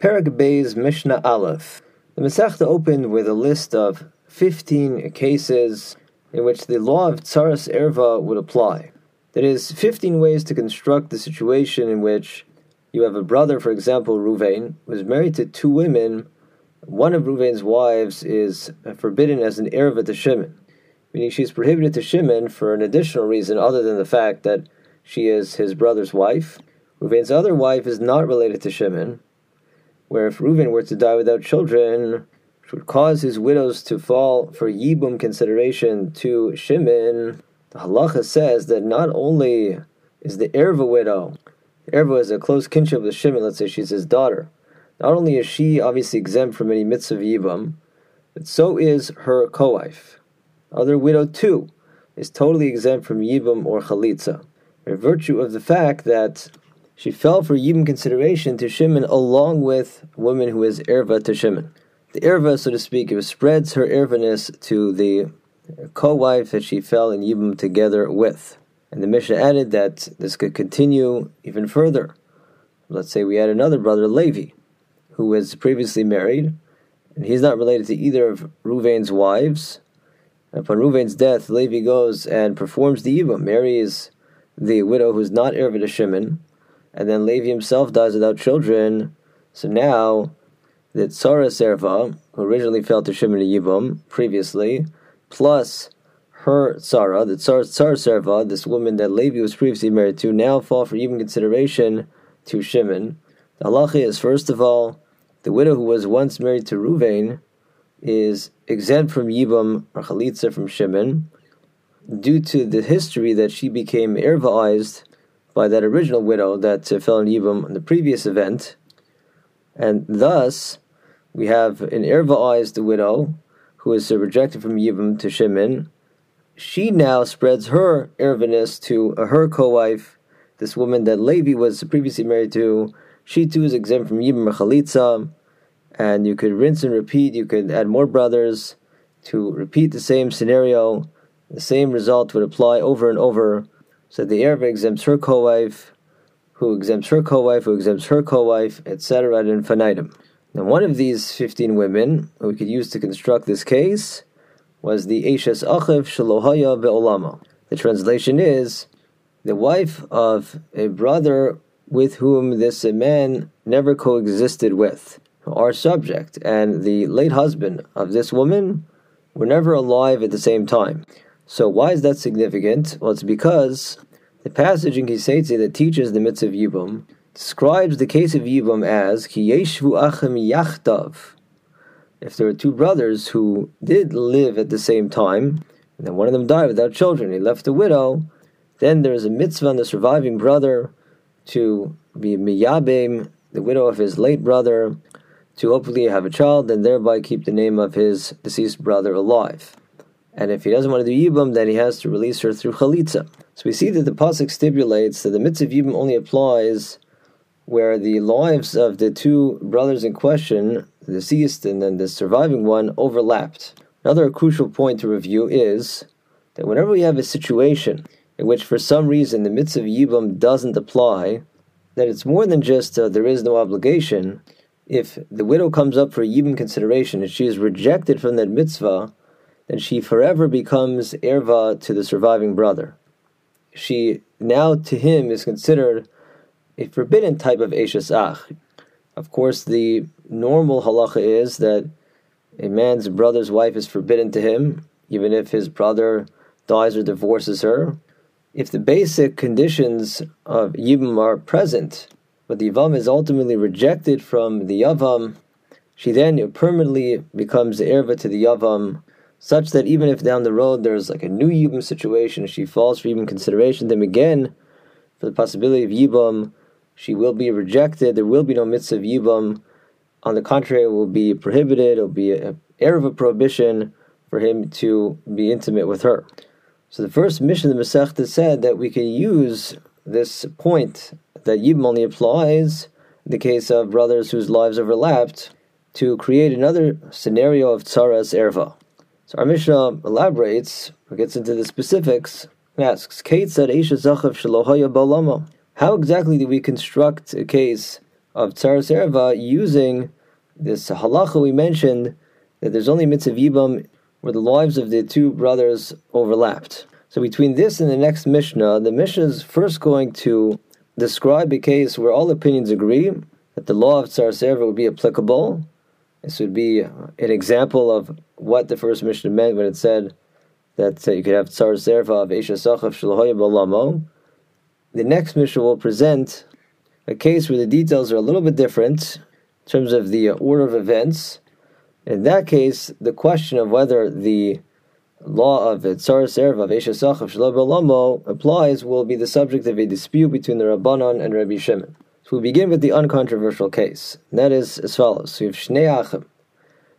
Perek Bay's Mishnah Aleph. The Masechta opened with a list of 15 cases in which the law of Tsaras Erva would apply. That is, 15 ways to construct the situation in which you have a brother, for example, Ruvain, who is married to two women. One of Ruvain's wives is forbidden as an Erva to Shimon, meaning she's prohibited to Shimon for an additional reason other than the fact that she is his brother's wife. Ruvain's other wife is not related to Shimon, where if Reuven were to die without children, which would cause his widows to fall for Yibum consideration to Shimon, the halacha says that not only is the Erva widow, the Erva is a close kinship with Shimon, let's say she's his daughter, not only is she obviously exempt from any mitzvah of Yibum, but so is her co-wife. Other widow too is totally exempt from Yibum or Chalitza, by virtue of the fact that she fell for Yibum consideration to Shimon along with woman who is Erva to Shimon. The Erva, so to speak, spreads her Ervaness to the co-wife that she fell in Yibum together with. And the Mishnah added that this could continue even further. Let's say we had another brother, Levi, who was previously married, and he's not related to either of Ruvain's wives. And upon Ruvain's death, Levi goes and performs the Yibum, marries the widow who's not Erva to Shimon, and then Levi himself dies without children. So now the Tsaras Erva, who originally fell to Shimon Yibum previously, plus her Sarah, that Sarah, Tsaras Erva, this woman that Levi was previously married to, now fall for even consideration to Shimon. The halacha is first of all, the widow who was once married to Ruvain is exempt from Yibum or Chalitza from Shimon due to the history that she became Ervaized by that original widow that uh, fell in Yibum in the previous event. And thus, we have an Ervaized widow who is uh, rejected from Yibum to Shimon. She now spreads her Ervaness to uh, her co wife, this woman that Levi was previously married to. She too is exempt from Yibum Chalitza. And you could rinse and repeat, you could add more brothers to repeat the same scenario. The same result would apply over and over so the Erva exempts her co-wife, who exempts her co-wife, who exempts her co-wife, etc. ad infinitum. Now, one of these 15 women we could use to construct this case was the Eshes Achiv Shalohaya Be'olama. The translation is the wife of a brother with whom this man never coexisted with, our subject, and the late husband of this woman were never alive at the same time. So why is that significant? Well, it's because the passage in Kiseitze that teaches the mitzvah of Yibum describes the case of Yibum as Ki yeshvu achem yachtav. If there were two brothers who did live at the same time, and then one of them died without children, he left a widow, then there is a mitzvah on the surviving brother to be miyabim, the widow of his late brother, to hopefully have a child and thereby keep the name of his deceased brother alive. And if he doesn't want to do Yibum, then he has to release her through Chalitza. So we see that the Pasuk stipulates that the mitzvah of Yibum only applies where the lives of the two brothers in question, the deceased and then the surviving one, overlapped. Another crucial point to review is that whenever we have a situation in which for some reason the mitzvah of Yibum doesn't apply, that it's more than just uh, there is no obligation. If the widow comes up for Yibum consideration and she is rejected from that mitzvah, then she forever becomes erva to the surviving brother. She now to him is considered a forbidden type of eshes ach. Of course, the normal halacha is that a man's brother's wife is forbidden to him, even if his brother dies or divorces her. If the basic conditions of yibum are present, but the yavam is ultimately rejected from the yavam, she then permanently becomes erva to the yavam such that even if down the road there's like a new Yibum situation, she falls for Yibum consideration, then again, for the possibility of Yibum, she will be rejected. There will be no mitzvah of Yibum. On the contrary, it will be prohibited. It will be an air of a prohibition for him to be intimate with her. So the first Mishnah of the Masechta said that we can use this point that Yibum only applies in the case of brothers whose lives overlapped to create another scenario of tsaras erva. So our Mishnah elaborates, or gets into the specifics, and asks, Kate said, Zachav Balama. How exactly do we construct a case of Tsaras Erva using this halacha we mentioned that there's only mitzvah yibam where the lives of the two brothers overlapped. So between this and the next Mishnah, the Mishnah is first going to describe a case where all opinions agree that the law of Tsaras Erva would be applicable. This would be an example of what the first Mishnah meant when it said that uh, you could have Tsaras Erva of Esha Sachav Shalahoya Balamo. The next Mishnah will present a case where the details are a little bit different in terms of the order of events. In that case, the question of whether the law of Tsaras Erva of Esha Sachav Shalahoya applies will be the subject of a dispute between the Rabbanon and Rabbi Shimon. So we begin with the uncontroversial case. And that is as follows. We have Shnei Achim.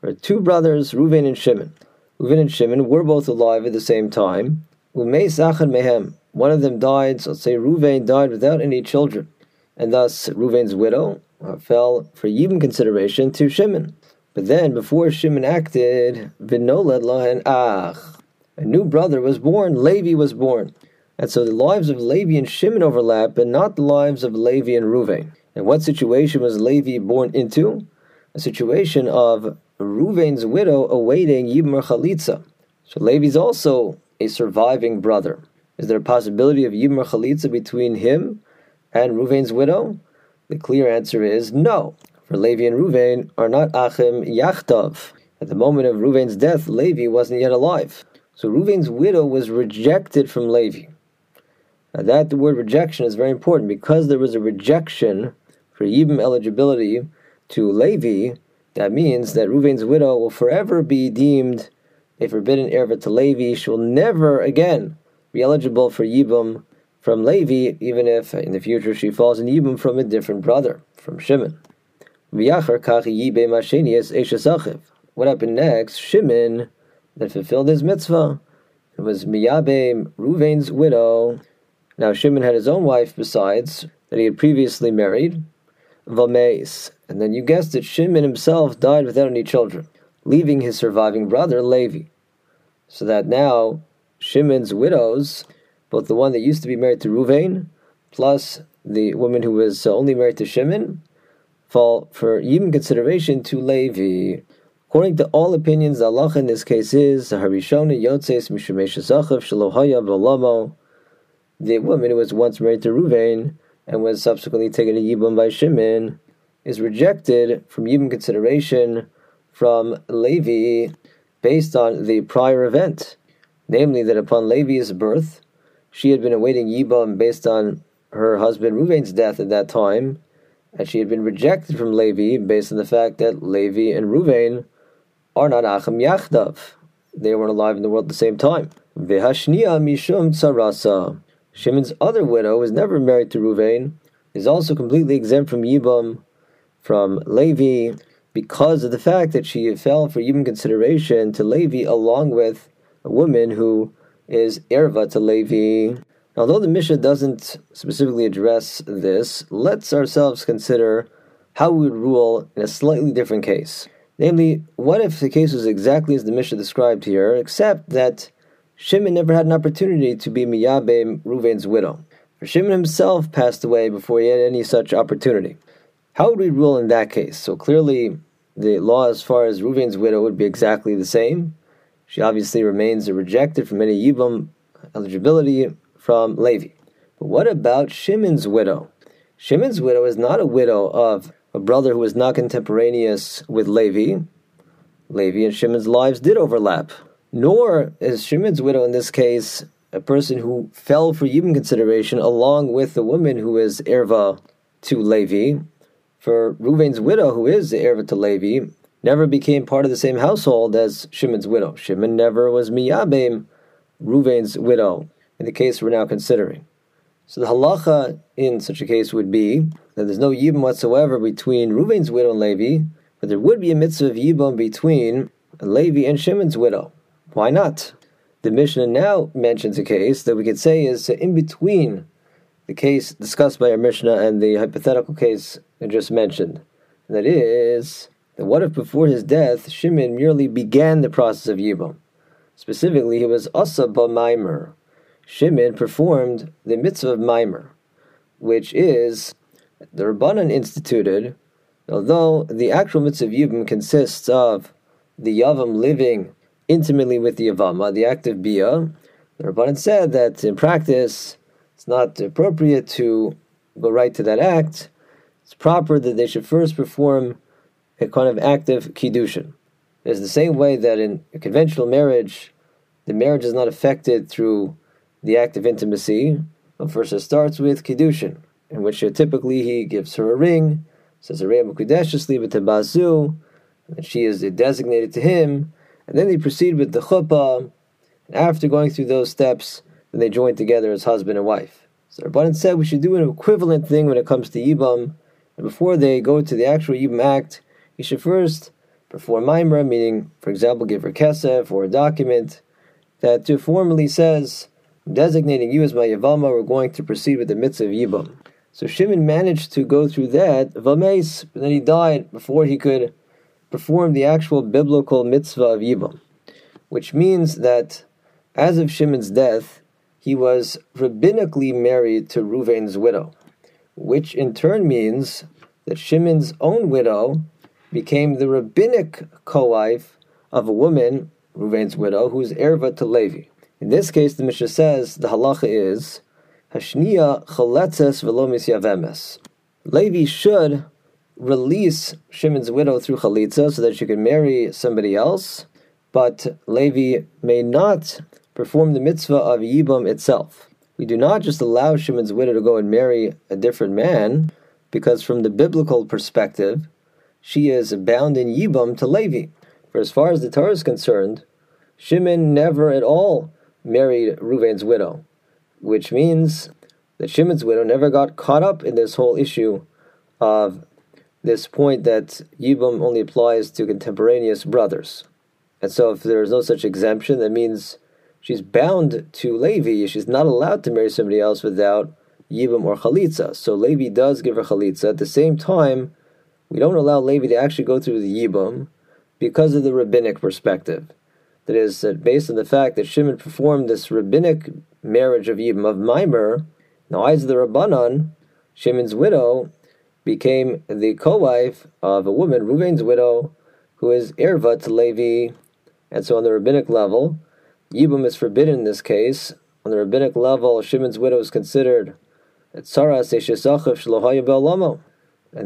There are two brothers, Reuven and Shimon. Reuven and Shimon were both alive at the same time. Achad Mehem. One of them died, so let's say Reuven died without any children. And thus Reuven's widow uh, fell for Yibam consideration to Shimon. But then, before Shimon acted, Vinoled Lahan Ach. A new brother was born, Levi was born. And so the lives of Levi and Shimon overlap, but not the lives of Levi and Ruvain. And what situation was Levi born into? A situation of Ruvain's widow awaiting Yibmar Chalitza. So Levi's also a surviving brother. Is there a possibility of Yibmar Chalitza between him and Ruvain's widow? The clear answer is no. For Levi and Ruvain are not Achim Yachtav. At the moment of Ruvain's death, Levi wasn't yet alive. So Ruvain's widow was rejected from Levi. Now that the word rejection is very important because there was a rejection for Yibam eligibility to Levi. That means that Ruvain's widow will forever be deemed a forbidden erva to Levi. She will never again be eligible for Yibam from Levi, even if in the future she falls in Yibam from a different brother, from Shimon. What happened next? Shimon that fulfilled his mitzvah. It was Miyabe, Ruvain's widow, now Shimon had his own wife besides, that he had previously married, Vameis. And then you guessed it, Shimon himself died without any children, leaving his surviving brother Levi. So that now Shimon's widows, both the one that used to be married to Ruvain, plus the woman who was uh, only married to Shimon, fall for even consideration to Levi. According to all opinions, the Allah in this case is Balamo the woman who was once married to Ruvain and was subsequently taken to Yibam by Shimon is rejected from Yibam consideration from Levi based on the prior event, namely that upon Levi's birth, she had been awaiting Yibam based on her husband Ruvain's death at that time, and she had been rejected from Levi based on the fact that Levi and Ruvain are not Achim Yachdav. They weren't alive in the world at the same time. Vehashnia mishum tsarasa. Shimon's other widow was never married to Ruvain, is also completely exempt from Yibam, from Levi, because of the fact that she fell for Yibam consideration to Levi along with a woman who is Erva to Levi. Although the Mishnah doesn't specifically address this, let's ourselves consider how we would rule in a slightly different case. Namely, what if the case was exactly as the Mishnah described here, except that Shimon never had an opportunity to be Miyabe Ruvain's widow. For Shimon himself passed away before he had any such opportunity. How would we rule in that case? So clearly, the law as far as Ruvain's widow would be exactly the same. She obviously remains rejected from any Yibam eligibility from Levi. But what about Shimon's widow? Shimon's widow is not a widow of a brother who was not contemporaneous with Levi. Levi and Shimon's lives did overlap nor is Shimon's widow in this case a person who fell for Yibam consideration along with the woman who is Erva to Levi. For Ruvain's widow, who is Erva to Levi, never became part of the same household as Shimon's widow. Shimon never was Miyabim, Ruvain's widow, in the case we're now considering. So the halacha in such a case would be that there's no yibam whatsoever between Ruvain's widow and Levi, but there would be a mitzvah of yibam between Levi and Shimon's widow. Why not? The Mishnah now mentions a case that we could say is in between the case discussed by our Mishnah and the hypothetical case I just mentioned. And that is that what if before his death Shimon merely began the process of Yibam? Specifically, he was Asa Maimer. Shimon performed the mitzvah of Maimer, which is the Rabbanan instituted, although the actual mitzvah of Yibam consists of the Yavam living intimately with the Yavama, the act of Bia, the Rabbanan said that in practice it's not appropriate to go right to that act. It's proper that they should first perform a kind of act of Kiddushin. It's the same way that in a conventional marriage, the marriage is not affected through the act of intimacy. But first, it starts with Kiddushin, in which uh, typically he gives her a ring, says a ring of Bazu, and she is designated to him, and then they proceed with the chuppah, and after going through those steps, then they join together as husband and wife. So Rabbanan said we should do an equivalent thing when it comes to Yibam, and before they go to the actual Yibam act, you should first perform Maimra, meaning, for example, give her kesef or a document that formally says, designating you as my Yavama, we're going to proceed with the mitzvah of Yibam. So Shimon managed to go through that, Vames, but then he died before he could perform the actual biblical mitzvah of Yibam, which means that as of Shimon's death, he was rabbinically married to Ruvain's widow, which in turn means that Shimon's own widow became the rabbinic co-wife of a woman, Ruvain's widow, who's erva to Levi. In this case, the Mishnah says the halacha is Hashniya chaletzes velo misyavemes. Levi should release Shimon's widow through chalitza so that she can marry somebody else, but Levi may not perform the mitzvah of Yibam itself. We do not just allow Shimon's widow to go and marry a different man, because from the biblical perspective, she is bound in Yibam to Levi. For as far as the Torah is concerned, Shimon never at all married Reuven's widow, which means that Shimon's widow never got caught up in this whole issue of this point that Yibum only applies to contemporaneous brothers. And so if there is no such exemption, that means she's bound to Levi. She's not allowed to marry somebody else without Yibum or Chalitza. So Levi does give her Chalitza. At the same time, we don't allow Levi to actually go through the Yibum because of the rabbinic perspective. That is, that based on the fact that Shimon performed this rabbinic marriage of Yibum, of Maimer, in the eyes of the Rabbanan, Shimon's widow became the co-wife of a woman, Ruvain's widow, who is Erva to Levi. And so on the rabbinic level, Yibam is forbidden in this case. On the rabbinic level, Shimon's widow is considered. And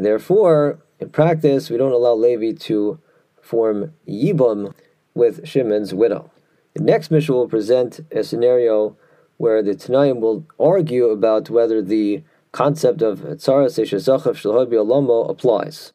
therefore, in practice, we don't allow Levi to form Yibam with Shimon's widow. The next Mishnah will present a scenario where the Tanaim will argue about whether the concept of Tzara Seishazachav Shalhobi Alomo applies.